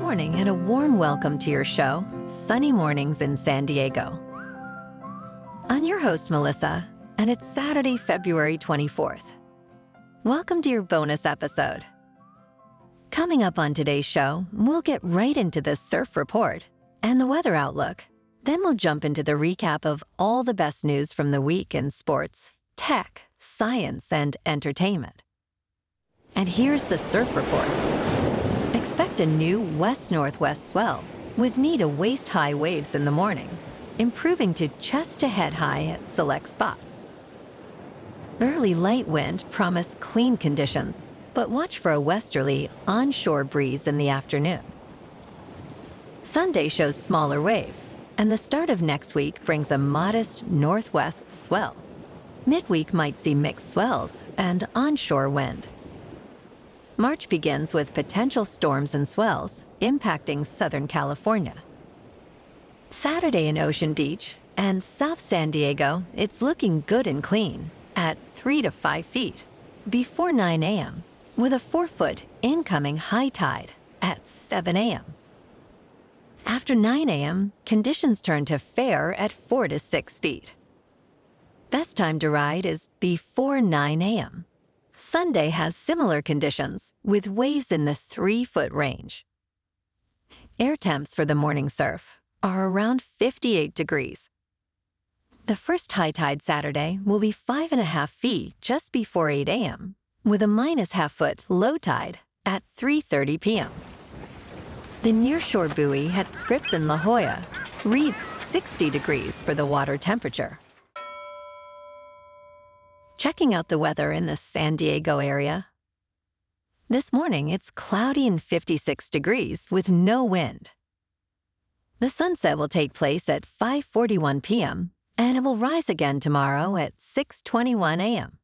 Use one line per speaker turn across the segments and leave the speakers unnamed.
Morning and a warm welcome to your show, Sunny Mornings in San Diego. I'm your host, Melissa, and it's Saturday, February 24th. Welcome to your bonus episode. Coming up on today's show, we'll get right into the surf report and the weather outlook. Then we'll jump into the recap of all the best news from the week in sports, tech, science, and entertainment. And here's the surf report. Expect a new west northwest swell with knee to waist high waves in the morning, improving to chest to head high at select spots. Early light wind promise clean conditions, but watch for a westerly onshore breeze in the afternoon. Sunday shows smaller waves, and the start of next week brings a modest northwest swell. Midweek might see mixed swells and onshore wind. March begins with potential storms and swells impacting Southern California. Saturday in Ocean Beach and South San Diego, it's looking good and clean at 3 to 5 feet before 9 a.m. with a 4 foot incoming high tide at 7 a.m. After 9 a.m., conditions turn to fair at 4 to 6 feet. Best time to ride is before 9 a.m. Sunday has similar conditions, with waves in the 3 foot range. Air temps for the morning surf are around 58 degrees. The first high tide Saturday will be 5.5 feet just before 8 a.m., with a minus half foot low tide at 3.30 p.m. The nearshore buoy at Scripps in La Jolla reads 60 degrees for the water temperature. Checking out the weather in the San Diego area. This morning, it's cloudy and 56 degrees with no wind. The sunset will take place at 5:41 p.m. and it will rise again tomorrow at 6:21 a.m.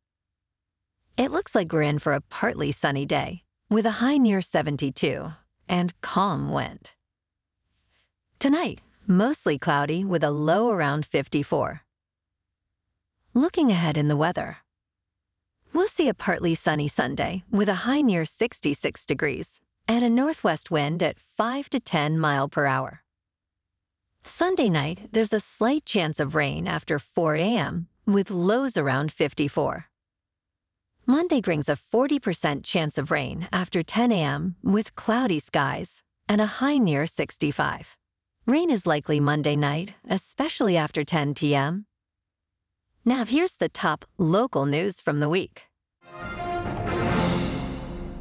It looks like we're in for a partly sunny day with a high near 72 and calm wind. Tonight, mostly cloudy with a low around 54. Looking ahead in the weather. We'll see a partly sunny Sunday with a high near 66 degrees and a northwest wind at 5 to 10 mile per hour. Sunday night, there's a slight chance of rain after 4 a.m. with lows around 54. Monday brings a 40% chance of rain after 10 a.m. with cloudy skies and a high near 65. Rain is likely Monday night, especially after 10 p.m. Now, here's the top local news from the week.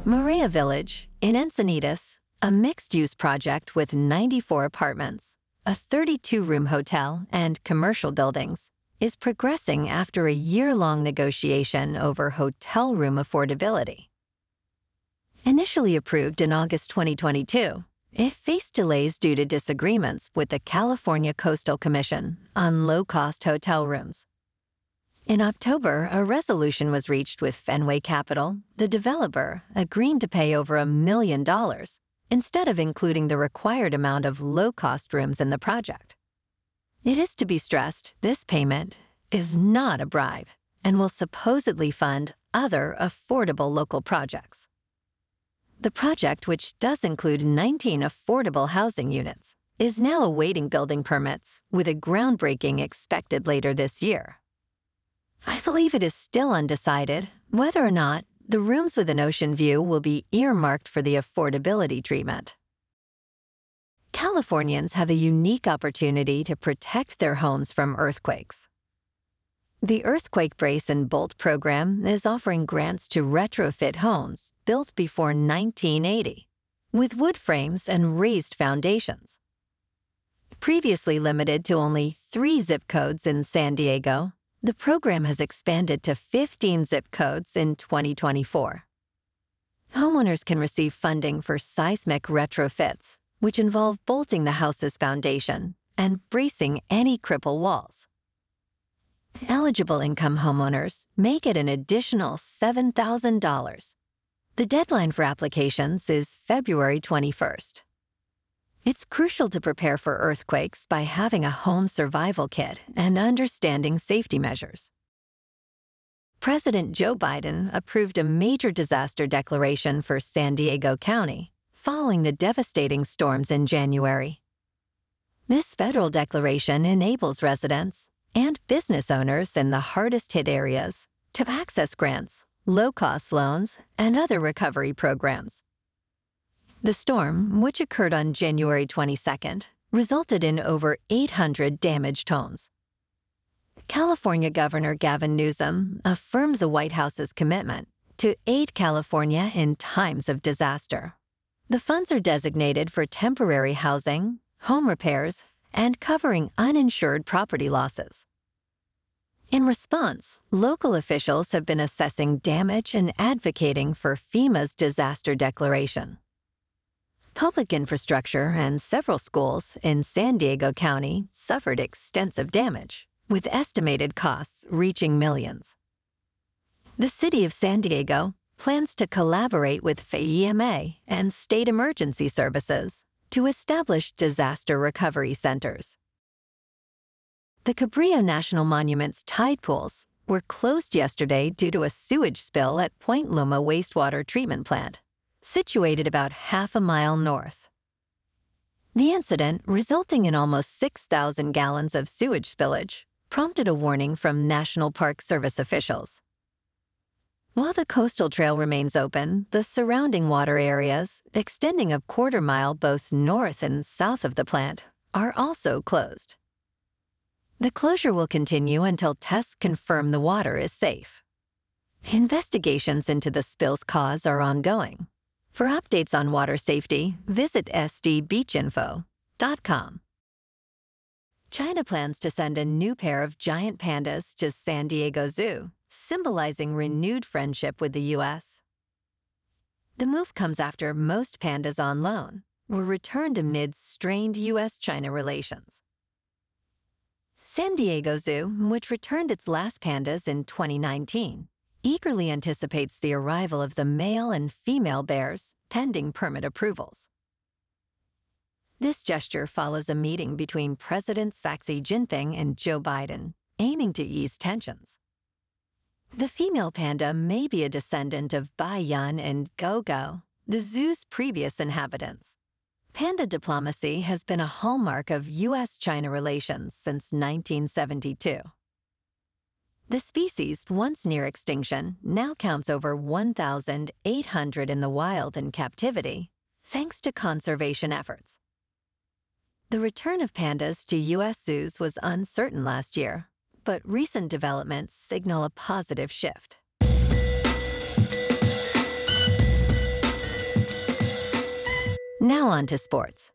Marea Village in Encinitas, a mixed use project with 94 apartments, a 32 room hotel, and commercial buildings, is progressing after a year long negotiation over hotel room affordability. Initially approved in August 2022, it faced delays due to disagreements with the California Coastal Commission on low cost hotel rooms. In October, a resolution was reached with Fenway Capital, the developer, agreeing to pay over a million dollars instead of including the required amount of low cost rooms in the project. It is to be stressed this payment is not a bribe and will supposedly fund other affordable local projects. The project, which does include 19 affordable housing units, is now awaiting building permits with a groundbreaking expected later this year. I believe it is still undecided whether or not the rooms with an ocean view will be earmarked for the affordability treatment. Californians have a unique opportunity to protect their homes from earthquakes. The Earthquake Brace and Bolt program is offering grants to retrofit homes built before 1980 with wood frames and raised foundations. Previously limited to only three zip codes in San Diego, the program has expanded to 15 zip codes in 2024. Homeowners can receive funding for seismic retrofits, which involve bolting the house's foundation and bracing any cripple walls. Eligible income homeowners may get an additional $7,000. The deadline for applications is February 21st. It's crucial to prepare for earthquakes by having a home survival kit and understanding safety measures. President Joe Biden approved a major disaster declaration for San Diego County following the devastating storms in January. This federal declaration enables residents and business owners in the hardest hit areas to access grants, low cost loans, and other recovery programs. The storm, which occurred on January 22nd, resulted in over 800 damaged homes. California Governor Gavin Newsom affirmed the White House's commitment to aid California in times of disaster. The funds are designated for temporary housing, home repairs, and covering uninsured property losses. In response, local officials have been assessing damage and advocating for FEMA's disaster declaration. Public infrastructure and several schools in San Diego County suffered extensive damage, with estimated costs reaching millions. The City of San Diego plans to collaborate with FEMA and state emergency services to establish disaster recovery centers. The Cabrillo National Monument's tide pools were closed yesterday due to a sewage spill at Point Loma Wastewater Treatment Plant situated about half a mile north. The incident, resulting in almost 6,000 gallons of sewage spillage, prompted a warning from National Park Service officials. While the coastal trail remains open, the surrounding water areas, extending a quarter mile both north and south of the plant, are also closed. The closure will continue until tests confirm the water is safe. Investigations into the spill's cause are ongoing. For updates on water safety, visit sdbeachinfo.com. China plans to send a new pair of giant pandas to San Diego Zoo, symbolizing renewed friendship with the U.S. The move comes after most pandas on loan were returned amid strained U.S. China relations. San Diego Zoo, which returned its last pandas in 2019, eagerly anticipates the arrival of the male and female bears, pending permit approvals. This gesture follows a meeting between President Xi Jinping and Joe Biden, aiming to ease tensions. The female panda may be a descendant of Bai Yun and Gao Gao, the zoo's previous inhabitants. Panda diplomacy has been a hallmark of U.S. China relations since 1972. The species, once near extinction, now counts over 1,800 in the wild and captivity, thanks to conservation efforts. The return of pandas to U.S. zoos was uncertain last year, but recent developments signal a positive shift. Now on to sports.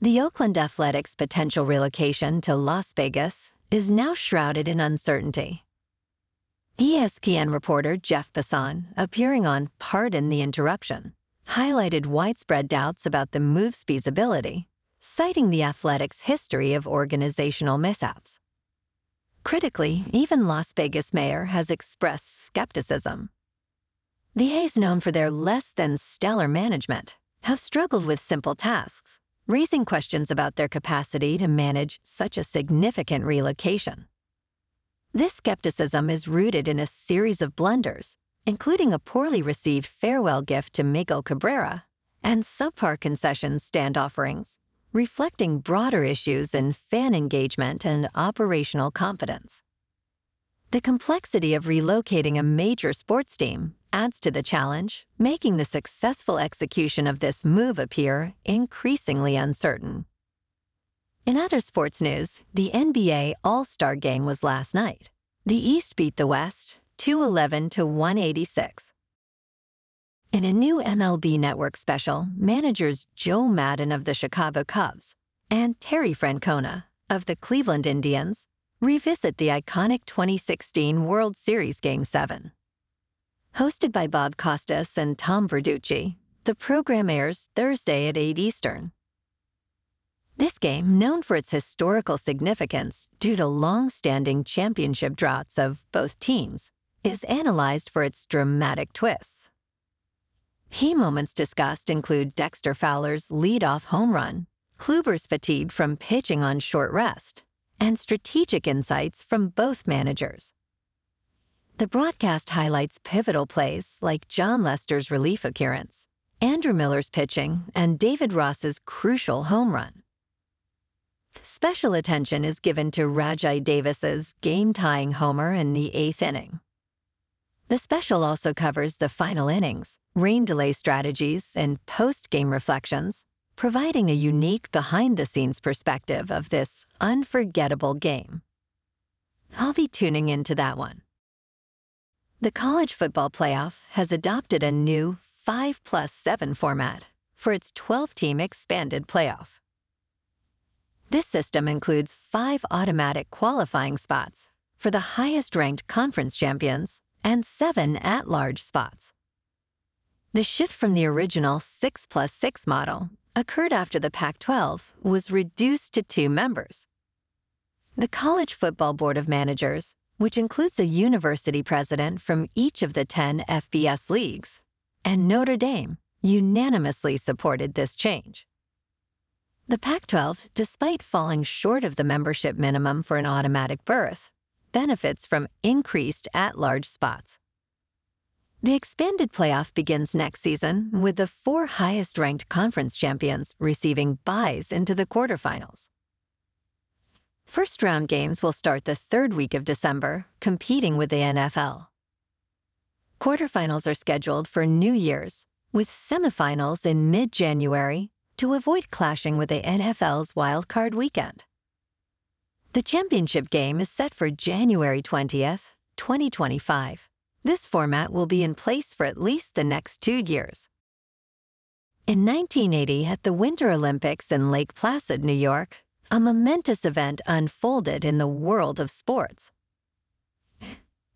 The Oakland Athletics' potential relocation to Las Vegas is now shrouded in uncertainty. ESPN reporter Jeff Passan, appearing on Pardon the Interruption, highlighted widespread doubts about the move's feasibility, citing the Athletics' history of organizational mishaps. Critically, even Las Vegas mayor has expressed skepticism. The A's, known for their less than stellar management, have struggled with simple tasks raising questions about their capacity to manage such a significant relocation. This skepticism is rooted in a series of blunders, including a poorly received farewell gift to Miguel Cabrera and subpar concession stand offerings, reflecting broader issues in fan engagement and operational competence. The complexity of relocating a major sports team adds to the challenge, making the successful execution of this move appear increasingly uncertain. In other sports news, the NBA All Star game was last night. The East beat the West 211 to 186. In a new MLB Network special, managers Joe Maddon of the Chicago Cubs and Terry Francona of the Cleveland Indians revisit the iconic 2016 World Series Game 7. Hosted by Bob Costas and Tom Verducci, the program airs Thursday at 8 Eastern. This game, known for its historical significance due to long standing championship droughts of both teams, is analyzed for its dramatic twists. Key moments discussed include Dexter Fowler's lead-off home run, Kluber's fatigue from pitching on short rest, and strategic insights from both managers. The broadcast highlights pivotal plays like Jon Lester's relief appearance Andrew Miller's pitching, and David Ross's crucial home run. Special attention is given to Rajai Davis's game-tying homer in the eighth inning. The special also covers the final innings, rain delay strategies, and post-game reflections, providing a unique behind-the-scenes perspective of this unforgettable game. I'll be tuning into that one. The College Football Playoff has adopted a new 5 plus 7 format for its 12 team expanded playoff. This system includes five automatic qualifying spots for the highest ranked conference champions and seven at large spots. The shift from the original 6 plus 6 model occurred after the Pac 12 was reduced to two members. The College Football Board of Managers, which includes a university president from each of the 10 FBS leagues, and Notre Dame unanimously supported this change. The Pac 12, despite falling short of the membership minimum for an automatic berth, benefits from increased at large spots. The expanded playoff begins next season with the four highest ranked conference champions receiving byes into the quarterfinals. First round games will start the third week of December, competing with the NFL. Quarterfinals are scheduled for New Year's, with semifinals in mid January to avoid clashing with the NFL's wildcard weekend. The championship game is set for January 20th, 2025. This format will be in place for at least the next two years. In 1980, at the Winter Olympics in Lake Placid, New York, a momentous event unfolded in the world of sports.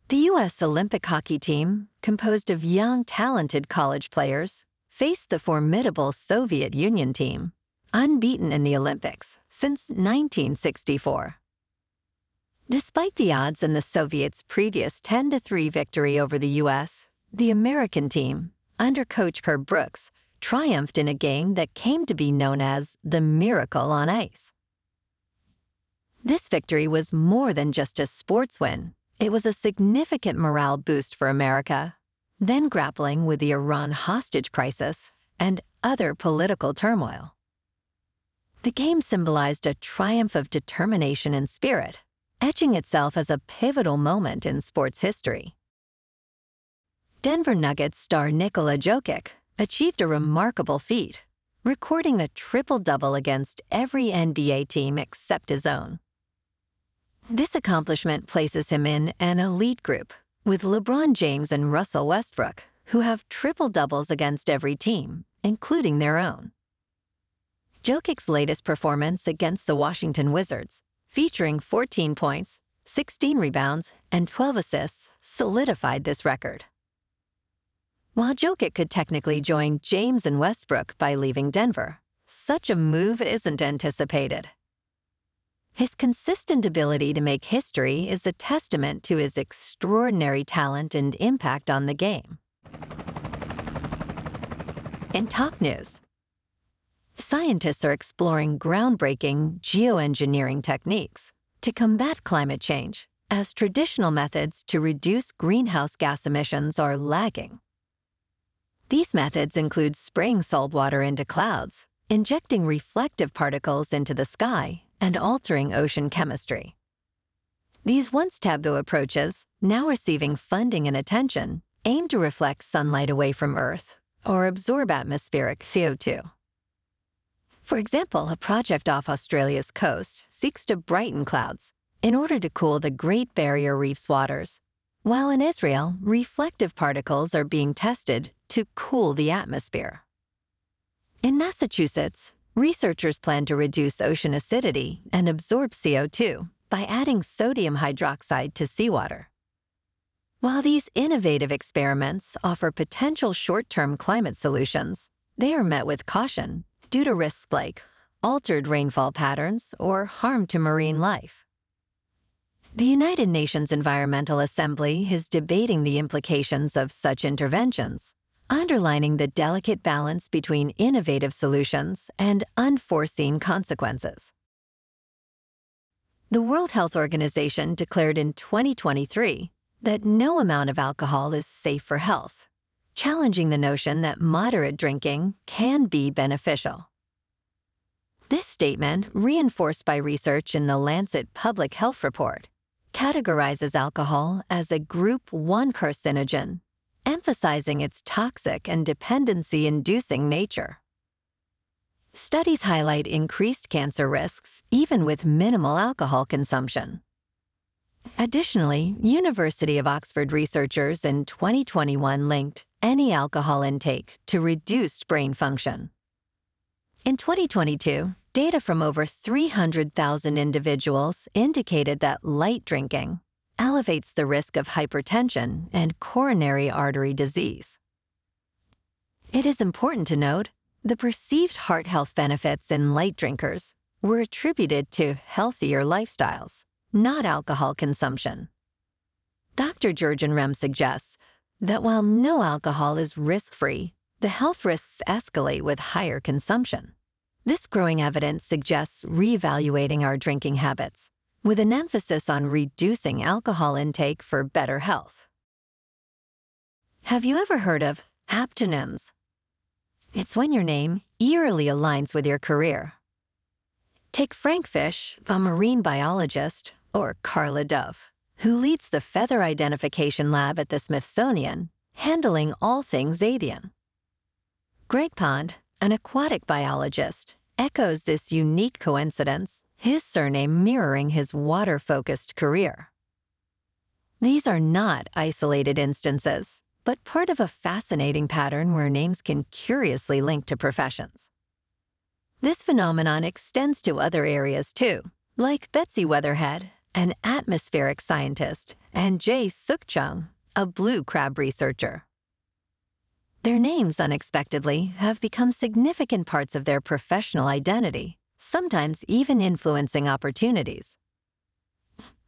The U.S. Olympic hockey team, composed of young, talented college players, faced the formidable Soviet Union team, unbeaten in the Olympics since 1964. Despite the odds in the Soviets' previous 10 3 victory over the U.S., the American team, under coach Herb Brooks, triumphed in a game that came to be known as the Miracle on Ice. This victory was more than just a sports win. It was a significant morale boost for America, then grappling with the Iran hostage crisis and other political turmoil. The game symbolized a triumph of determination and spirit, etching itself as a pivotal moment in sports history. Denver Nuggets star Nikola Jokic achieved a remarkable feat, recording a triple-double against every NBA team except his own. This accomplishment places him in an elite group with LeBron James and Russell Westbrook, who have triple doubles against every team, including their own. Jokic's latest performance against the Washington Wizards, featuring 14 points, 16 rebounds, and 12 assists, solidified this record. While Jokic could technically join James and Westbrook by leaving Denver, such a move isn't anticipated. His consistent ability to make history is a testament to his extraordinary talent and impact on the game. In top news, scientists are exploring groundbreaking geoengineering techniques to combat climate change as traditional methods to reduce greenhouse gas emissions are lagging. These methods include spraying salt water into clouds, injecting reflective particles into the sky, and altering ocean chemistry. These once taboo approaches, now receiving funding and attention, aim to reflect sunlight away from Earth or absorb atmospheric CO2. For example, a project off Australia's coast seeks to brighten clouds in order to cool the Great Barrier Reef's waters, while in Israel, reflective particles are being tested to cool the atmosphere. In Massachusetts, Researchers plan to reduce ocean acidity and absorb CO2 by adding sodium hydroxide to seawater. While these innovative experiments offer potential short-term climate solutions, they are met with caution due to risks like altered rainfall patterns or harm to marine life. The United Nations Environmental Assembly is debating the implications of such interventions underlining the delicate balance between innovative solutions and unforeseen consequences. The World Health Organization declared in 2023 that no amount of alcohol is safe for health, challenging the notion that moderate drinking can be beneficial. This statement, reinforced by research in the Lancet Public Health Report, categorizes alcohol as a Group 1 carcinogen, emphasizing its toxic and dependency inducing nature. Studies highlight increased cancer risks even with minimal alcohol consumption. Additionally, University of Oxford researchers in 2021 linked any alcohol intake to reduced brain function. In 2022, data from over 300,000 individuals indicated that light drinking elevates the risk of hypertension and coronary artery disease. It is important to note the perceived heart health benefits in light drinkers were attributed to healthier lifestyles, not alcohol consumption. Dr. Jurgen Rehm suggests that while no alcohol is risk free, the health risks escalate with higher consumption. This growing evidence suggests reevaluating our drinking habits, with an emphasis on reducing alcohol intake for better health. Have you ever heard of aptonyms? It's when your name eerily aligns with your career. Take Frank Fish, a marine biologist, or Carla Dove who leads the feather identification lab at the Smithsonian, handling all things avian. Greg Pond, an aquatic biologist, echoes this unique coincidence, his surname mirroring his water focused career. These are not isolated instances, but part of a fascinating pattern where names can curiously link to professions. This phenomenon extends to other areas too, like Betsy Weatherhead, an atmospheric scientist, and J. Sook Chung, a blue crab researcher. Their names, unexpectedly, have become significant parts of their professional identity, sometimes even influencing opportunities.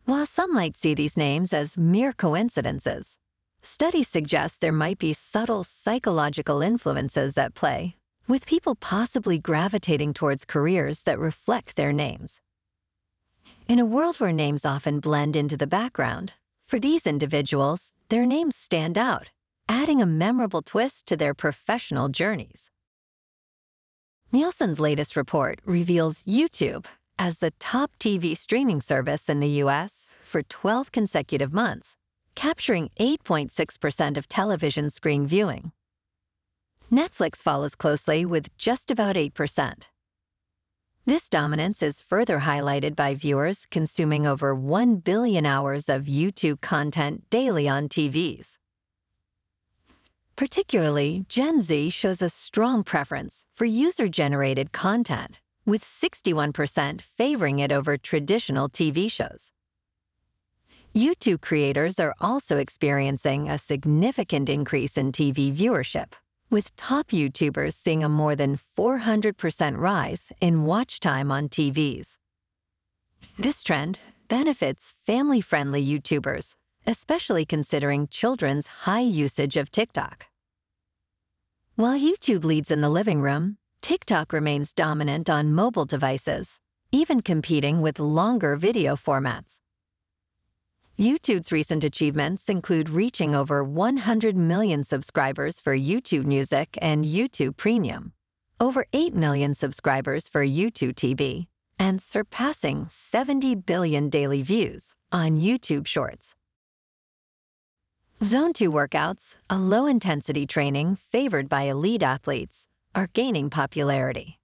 While some might see these names as mere coincidences, studies suggest there might be subtle psychological influences at play, with people possibly gravitating towards careers that reflect their names. In a world where names often blend into the background, for these individuals, their names stand out, adding a memorable twist to their professional journeys. Nielsen's latest report reveals YouTube as the top TV streaming service in the US for 12 consecutive months, capturing 8.6% of television screen viewing. Netflix follows closely with just about 8%. This dominance is further highlighted by viewers consuming over 1 billion hours of YouTube content daily on TVs. Particularly, Gen Z shows a strong preference for user generated content, with 61% favoring it over traditional TV shows. YouTube creators are also experiencing a significant increase in TV viewership with top YouTubers seeing a more than 400% rise in watch time on TVs. This trend benefits family friendly YouTubers, especially considering children's high usage of TikTok. While YouTube leads in the living room, TikTok remains dominant on mobile devices, even competing with longer video formats. YouTube's recent achievements include reaching over 100 million subscribers for YouTube Music and YouTube Premium, over 8 million subscribers for YouTube TV, and surpassing 70 billion daily views on YouTube Shorts. Zone 2 workouts, a low intensity training favored by elite athletes, are gaining popularity.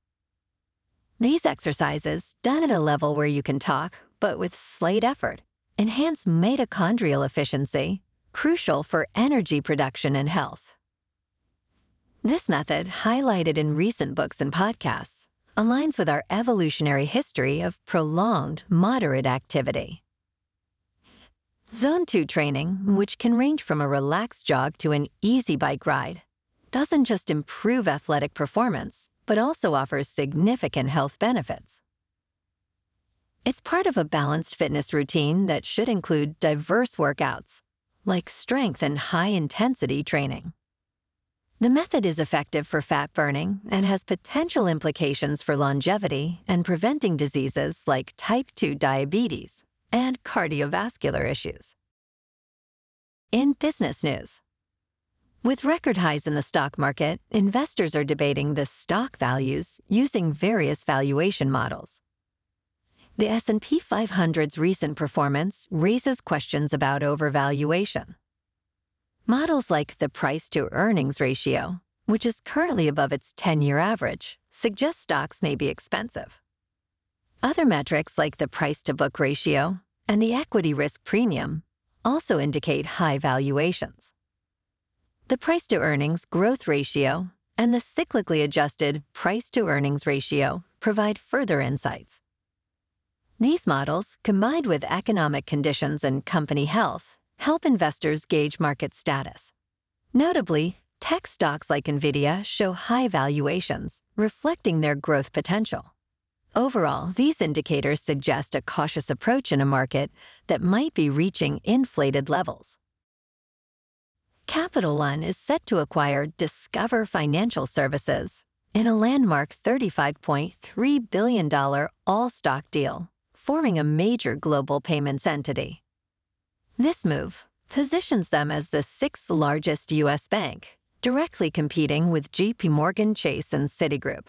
These exercises, done at a level where you can talk, but with slight effort, enhance mitochondrial efficiency, crucial for energy production and health. This method, highlighted in recent books and podcasts, aligns with our evolutionary history of prolonged, moderate activity. Zone 2 training, which can range from a relaxed jog to an easy bike ride, doesn't just improve athletic performance, but also offers significant health benefits. It's part of a balanced fitness routine that should include diverse workouts, like strength and high intensity training. The method is effective for fat burning and has potential implications for longevity and preventing diseases like type 2 diabetes and cardiovascular issues. In business news, With record highs in the stock market, investors are debating the stock values using various valuation models. The S&P 500's recent performance raises questions about overvaluation. Models like the price to earnings ratio, which is currently above its 10-year average, suggest stocks may be expensive. Other metrics like the price to book ratio and the equity risk premium also indicate high valuations. The price to earnings growth ratio and the cyclically adjusted price to earnings ratio provide further insights. These models, combined with economic conditions and company health, help investors gauge market status. Notably, tech stocks like NVIDIA show high valuations, reflecting their growth potential. Overall, these indicators suggest a cautious approach in a market that might be reaching inflated levels. Capital One is set to acquire Discover Financial Services in a landmark $35.3 billion all-stock deal, forming a major global payments entity. This move positions them as the sixth largest U.S. bank, directly competing with JP Morgan Chase and Citigroup.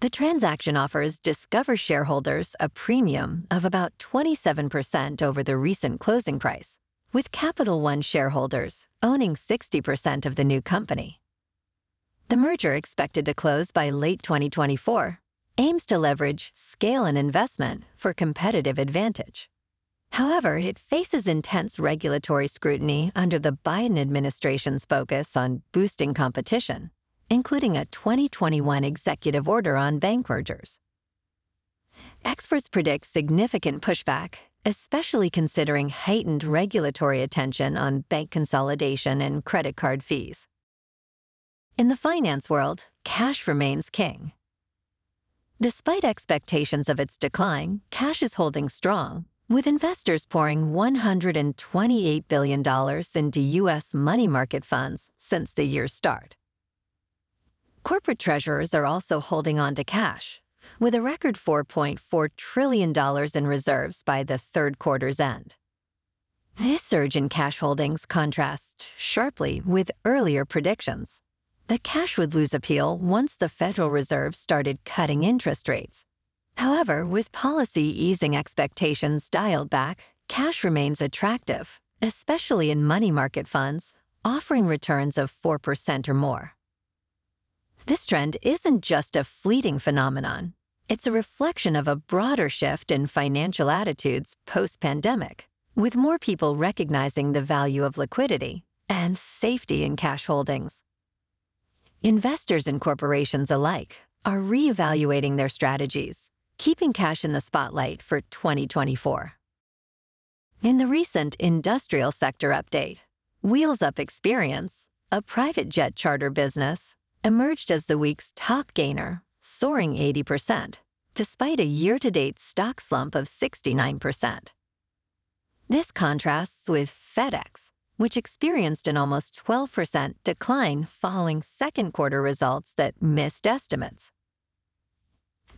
The transaction offers Discover shareholders a premium of about 27% over the recent closing price, with Capital One shareholders owning 60% of the new company. The merger, expected to close by late 2024, aims to leverage scale and investment for competitive advantage. However, it faces intense regulatory scrutiny under the Biden administration's focus on boosting competition including a 2021 executive order on bank mergers. Experts predict significant pushback, especially considering heightened regulatory attention on bank consolidation and credit card fees. In the finance world, cash remains king. Despite expectations of its decline, cash is holding strong, with investors pouring $128 billion into U.S. money market funds since the year's start. Corporate treasurers are also holding on to cash, with a record $4.4 trillion in reserves by the third quarter's end. This surge in cash holdings contrasts sharply with earlier predictions that cash would lose appeal once the Federal Reserve started cutting interest rates. However, with policy easing expectations dialed back, cash remains attractive, especially in money market funds, offering returns of 4% or more. This trend isn't just a fleeting phenomenon. It's a reflection of a broader shift in financial attitudes post-pandemic, with more people recognizing the value of liquidity and safety in cash holdings. Investors and corporations alike are reevaluating their strategies, keeping cash in the spotlight for 2024. In the recent industrial sector update, Wheels Up Experience, a private jet charter business, emerged as the week's top gainer, soaring 80%, despite a year-to-date stock slump of 69%. This contrasts with FedEx, which experienced an almost 12% decline following second quarter results that missed estimates.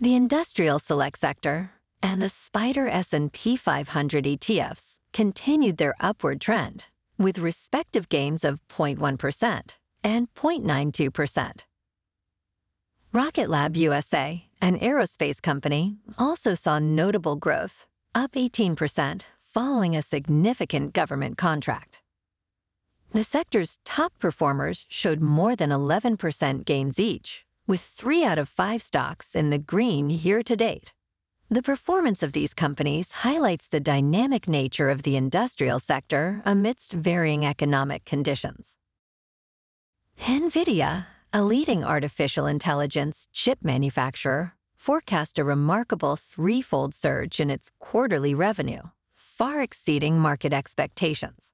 The industrial select sector and the SPDR S&P 500 ETFs continued their upward trend, with respective gains of 0.1% and 0.92%. Rocket Lab USA, an aerospace company, also saw notable growth, up 18%, following a significant government contract. The sector's top performers showed more than 11% gains each, with three out of five stocks in the green year to date. The performance of these companies highlights the dynamic nature of the industrial sector amidst varying economic conditions. NVIDIA, a leading artificial intelligence chip manufacturer, forecast a remarkable threefold surge in its quarterly revenue, far exceeding market expectations.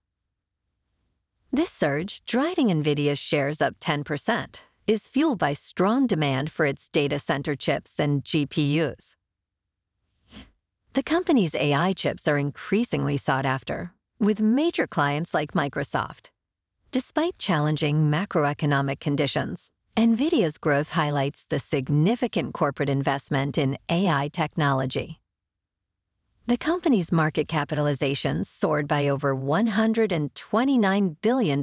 This surge, driving NVIDIA's shares up 10%, is fueled by strong demand for its data center chips and GPUs. The company's AI chips are increasingly sought after, with major clients like Microsoft. Despite challenging macroeconomic conditions, NVIDIA's growth highlights the significant corporate investment in AI technology. The company's market capitalization soared by over $129 billion,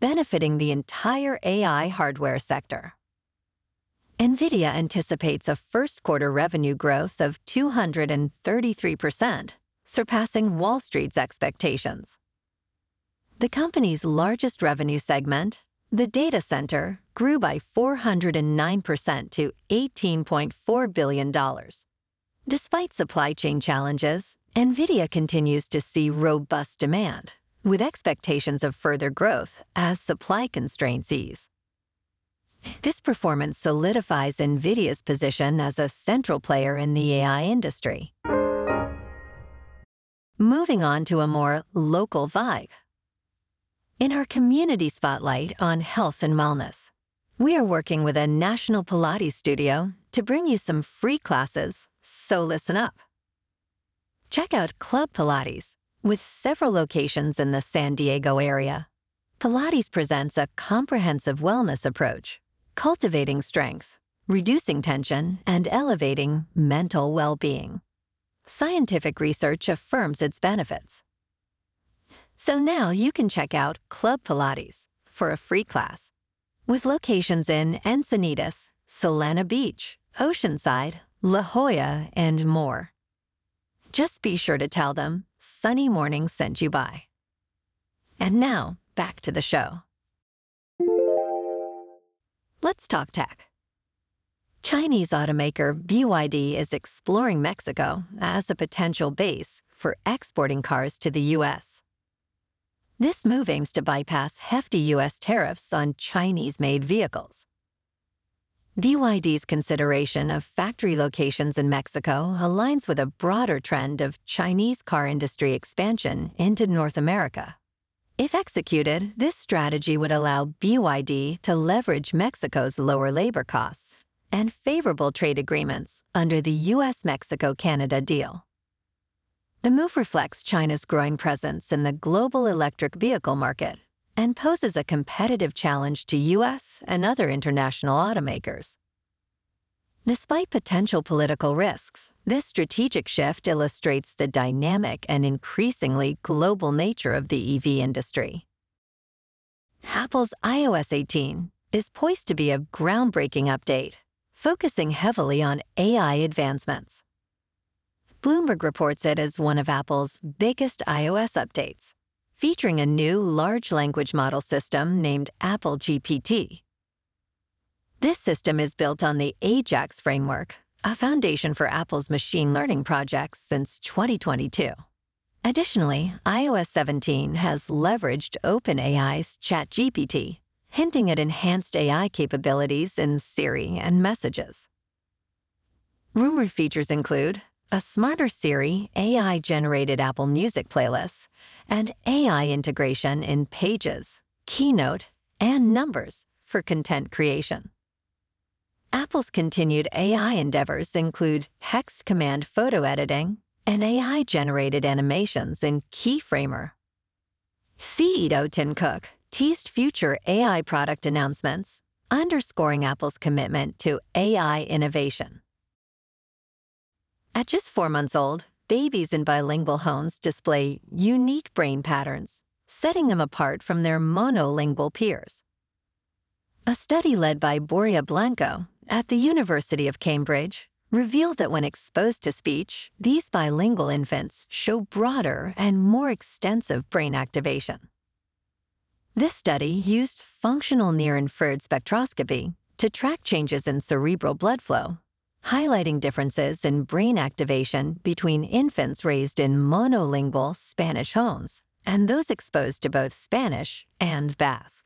benefiting the entire AI hardware sector. NVIDIA anticipates a first quarter revenue growth of 233%, surpassing Wall Street's expectations. The company's largest revenue segment, the data center, grew by 409% to $18.4 billion. Despite supply chain challenges, NVIDIA continues to see robust demand, with expectations of further growth as supply constraints ease. This performance solidifies NVIDIA's position as a central player in the AI industry. Moving on to a more local vibe. In our community spotlight on health and wellness, we are working with a national Pilates studio to bring you some free classes, so listen up. Check out Club Pilates, with several locations in the San Diego area. Pilates presents a comprehensive wellness approach cultivating strength, reducing tension, and elevating mental well being. Scientific research affirms its benefits. So now you can check out Club Pilates for a free class. With locations in Encinitas, Solana Beach, Oceanside, La Jolla, and more. Just be sure to tell them Sunny Morning sent you by. And now, back to the show. Let's talk tech. Chinese automaker BYD is exploring Mexico as a potential base for exporting cars to the U.S. This move aims to bypass hefty U.S. tariffs on Chinese made vehicles. BYD's consideration of factory locations in Mexico aligns with a broader trend of Chinese car industry expansion into North America. If executed, this strategy would allow BYD to leverage Mexico's lower labor costs and favorable trade agreements under the US Mexico Canada deal. The move reflects China's growing presence in the global electric vehicle market and poses a competitive challenge to US and other international automakers. Despite potential political risks, this strategic shift illustrates the dynamic and increasingly global nature of the EV industry. Apple's iOS 18 is poised to be a groundbreaking update, focusing heavily on AI advancements. Bloomberg reports it as one of Apple's biggest iOS updates, featuring a new large language model system named Apple GPT. This system is built on the AJAX framework, a foundation for Apple's machine learning projects since 2022. Additionally, iOS 17 has leveraged OpenAI's ChatGPT, hinting at enhanced AI capabilities in Siri and messages. Rumored features include a smarter Siri AI generated Apple Music playlists and AI integration in Pages, Keynote, and Numbers for content creation. Apple's continued AI endeavors include text command photo editing and AI generated animations in Keyframer. CEO Tim Cook teased future AI product announcements, underscoring Apple's commitment to AI innovation. At just four months old, babies in bilingual homes display unique brain patterns, setting them apart from their monolingual peers. A study led by Borja Blanco at the University of Cambridge revealed that when exposed to speech, these bilingual infants show broader and more extensive brain activation. This study used functional near infrared spectroscopy to track changes in cerebral blood flow, highlighting differences in brain activation between infants raised in monolingual Spanish homes and those exposed to both Spanish and Basque.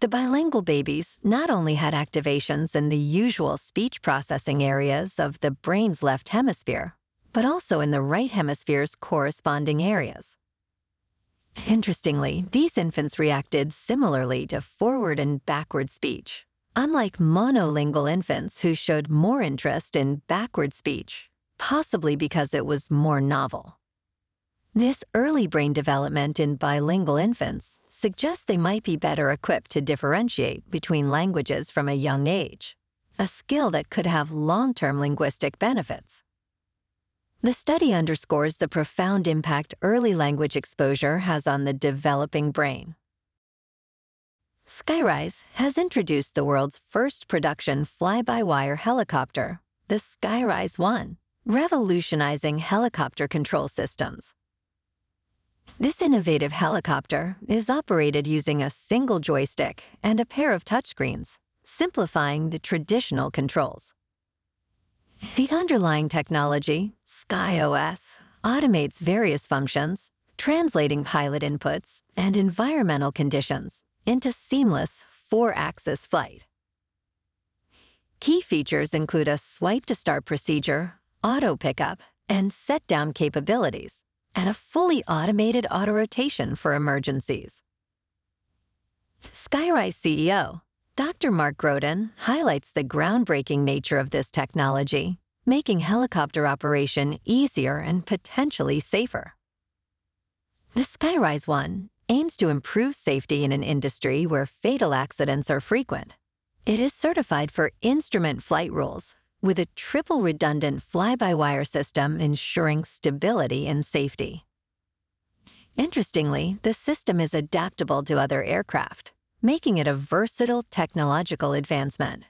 The bilingual babies not only had activations in the usual speech processing areas of the brain's left hemisphere, but also in the right hemisphere's corresponding areas. Interestingly, these infants reacted similarly to forward and backward speech, unlike monolingual infants who showed more interest in backward speech, possibly because it was more novel. This early brain development in bilingual infants suggests they might be better equipped to differentiate between languages from a young age, a skill that could have long term linguistic benefits. The study underscores the profound impact early language exposure has on the developing brain. Skyryse has introduced the world's first production fly-by-wire helicopter, the Skyryse One, revolutionizing helicopter control systems. This innovative helicopter is operated using a single joystick and a pair of touchscreens, simplifying the traditional controls. The underlying technology, SkyOS, automates various functions, translating pilot inputs and environmental conditions into seamless four-axis flight. Key features include a swipe-to-start procedure, auto pickup, and set-down capabilities, and a fully automated auto-rotation for emergencies. Skyryse CEO, Dr. Mark Groden, highlights the groundbreaking nature of this technology, making helicopter operation easier and potentially safer. The Skyryse One aims to improve safety in an industry where fatal accidents are frequent. It is certified for instrument flight rules with a triple redundant fly-by-wire system ensuring stability and safety. Interestingly, the system is adaptable to other aircraft, making it a versatile technological advancement.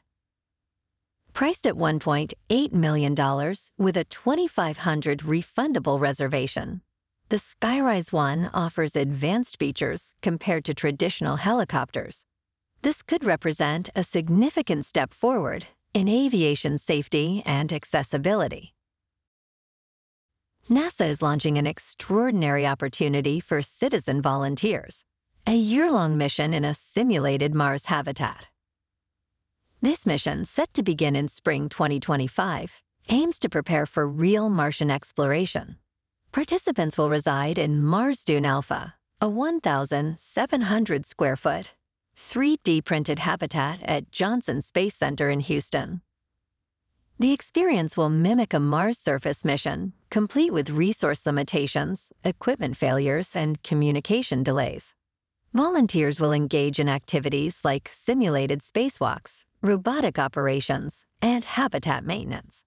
Priced at $1.8 million with a 2,500 refundable reservation, the Skyryse One offers advanced features compared to traditional helicopters. This could represent a significant step forward in aviation safety and accessibility. NASA is launching an extraordinary opportunity for citizen volunteers, a year-long mission in a simulated Mars habitat. This mission, set to begin in spring 2025, aims to prepare for real Martian exploration. Participants will reside in Mars Dune Alpha, a 1,700 square foot, 3D printed habitat at Johnson Space Center in Houston. The experience will mimic a Mars surface mission, complete with resource limitations, equipment failures, and communication delays. Volunteers will engage in activities like simulated spacewalks, robotic operations, and habitat maintenance.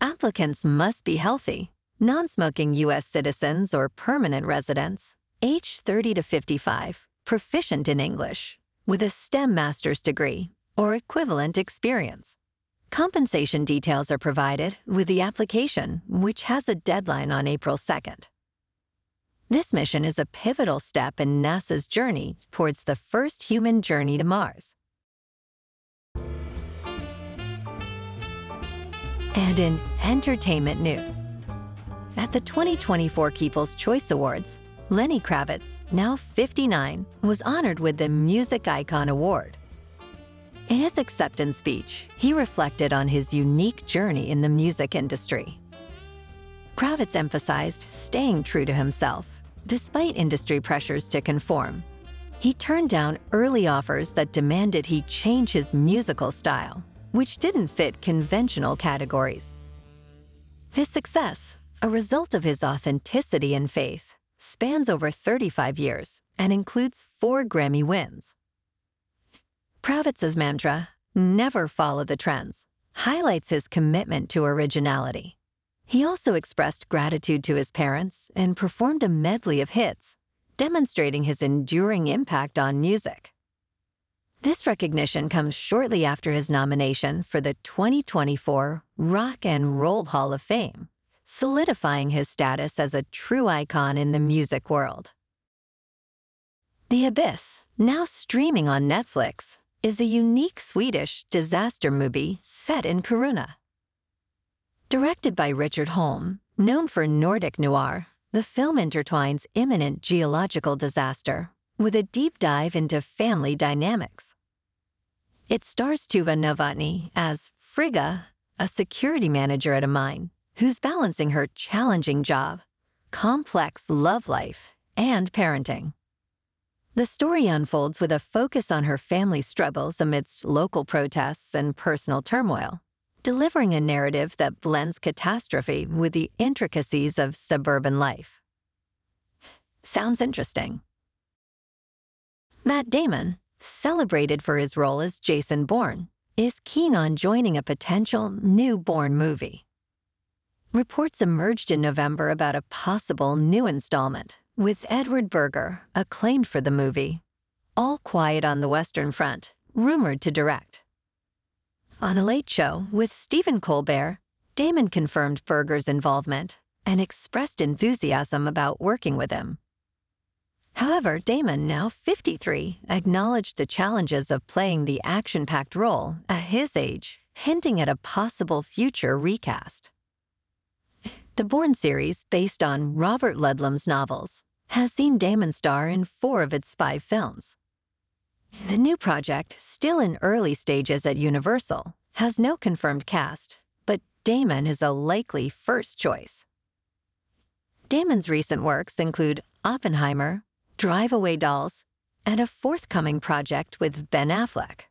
Applicants must be healthy, non-smoking U.S. citizens or permanent residents, age 30 to 55, proficient in English, with a STEM master's degree or equivalent experience. Compensation details are provided with the application, which has a deadline on April 2nd. This mission is a pivotal step in NASA's journey towards the first human journey to Mars. And in entertainment news, at the 2024 People's Choice Awards, Lenny Kravitz, now 59, was honored with the Music Icon Award. In his acceptance speech, he reflected on his unique journey in the music industry. Kravitz emphasized staying true to himself, despite industry pressures to conform. He turned down early offers that demanded he change his musical style which didn't fit conventional categories. His success, a result of his authenticity and faith, spans over 35 years and includes four Grammy wins. Kravitz's mantra, never follow the trends, highlights his commitment to originality. He also expressed gratitude to his parents and performed a medley of hits, demonstrating his enduring impact on music. This recognition comes shortly after his nomination for the 2024 Rock and Roll Hall of Fame, solidifying his status as a true icon in the music world. The Abyss, now streaming on Netflix, is a unique Swedish disaster movie set in Kiruna. Directed by Richard Holm, known for Nordic noir, the film intertwines imminent geological disaster with a deep dive into family dynamics. It stars Tuva Novotny as Frigga, a security manager at a mine, who's balancing her challenging job, complex love life, and parenting. The story unfolds with a focus on her family's struggles amidst local protests and personal turmoil, delivering a narrative that blends catastrophe with the intricacies of suburban life. Sounds interesting. Matt Damon, celebrated for his role as Jason Bourne, is keen on joining a potential new Bourne movie. Reports emerged in November about a possible new installment, with Edward Berger, acclaimed for the movie, All Quiet on the Western Front, rumored to direct. On a late show with Stephen Colbert, Damon confirmed Berger's involvement and expressed enthusiasm about working with him. However, Damon, now 53, acknowledged the challenges of playing the action packed role at his age, hinting at a possible future recast. The Bourne series, based on Robert Ludlum's novels, has seen Damon star in four of its five films. The new project, still in early stages at Universal, has no confirmed cast, but Damon is a likely first choice. Damon's recent works include Oppenheimer, Drive Away Dolls, and a forthcoming project with Ben Affleck.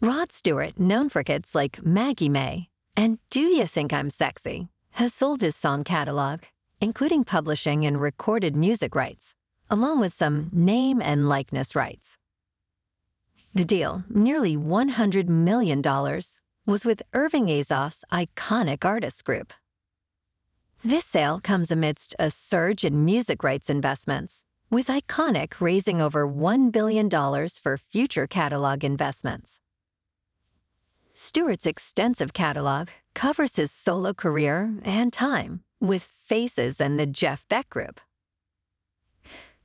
Rod Stewart, known for hits like Maggie May and Do You Think I'm Sexy, has sold his song catalog, including publishing and recorded music rights, along with some name and likeness rights. The deal, nearly $100 million, was with Irving Azoff's iconic artist group. This sale comes amidst a surge in music rights investments, with Iconic raising over $1 billion for future catalog investments. Stewart's extensive catalog covers his solo career and time with Faces and the Jeff Beck Group.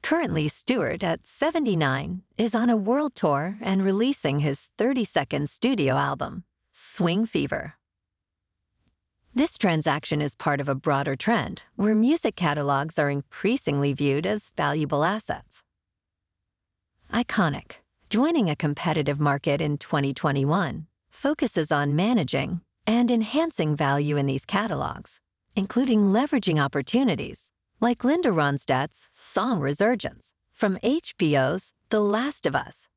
Currently, Stewart, at 79, is on a world tour and releasing his 32nd studio album, Swing Fever. This transaction is part of a broader trend where music catalogs are increasingly viewed as valuable assets. Iconic, joining a competitive market in 2021, focuses on managing and enhancing value in these catalogs, including leveraging opportunities like Linda Ronstadt's Song Resurgence from HBO's The Last of Us.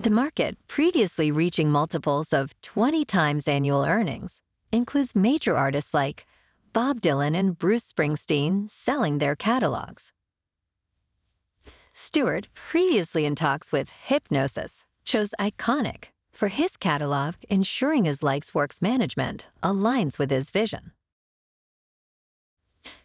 The market, previously reaching multiples of 20 times annual earnings, includes major artists like Bob Dylan and Bruce Springsteen selling their catalogs. Stewart, previously in talks with Hipgnosis, chose Iconic for his catalog, ensuring his likes works management aligns with his vision.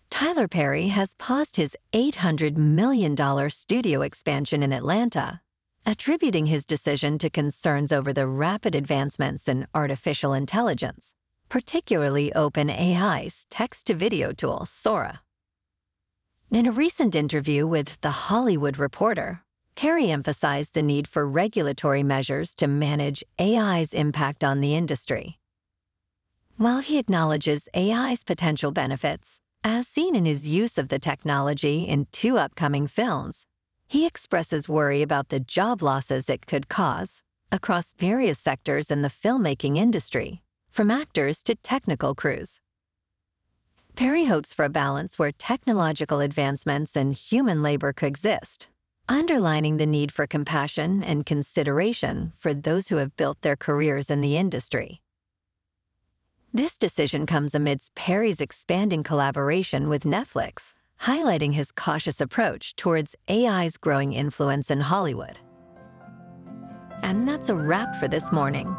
Tyler Perry has paused his $800 million studio expansion in Atlanta, attributing his decision to concerns over the rapid advancements in artificial intelligence particularly OpenAI's text to video tool, Sora. In a recent interview with The Hollywood Reporter, Perry emphasized the need for regulatory measures to manage AI's impact on the industry. While he acknowledges AI's potential benefits, as seen in his use of the technology in two upcoming films, he expresses worry about the job losses it could cause across various sectors in the filmmaking industry from actors to technical crews. Perry hopes for a balance where technological advancements and human labor coexist, underlining the need for compassion and consideration for those who have built their careers in the industry. This decision comes amidst Perry's expanding collaboration with Netflix, highlighting his cautious approach towards AI's growing influence in Hollywood. And that's a wrap for this morning.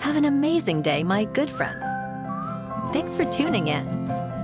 Have an amazing day, my good friends. Thanks for tuning in.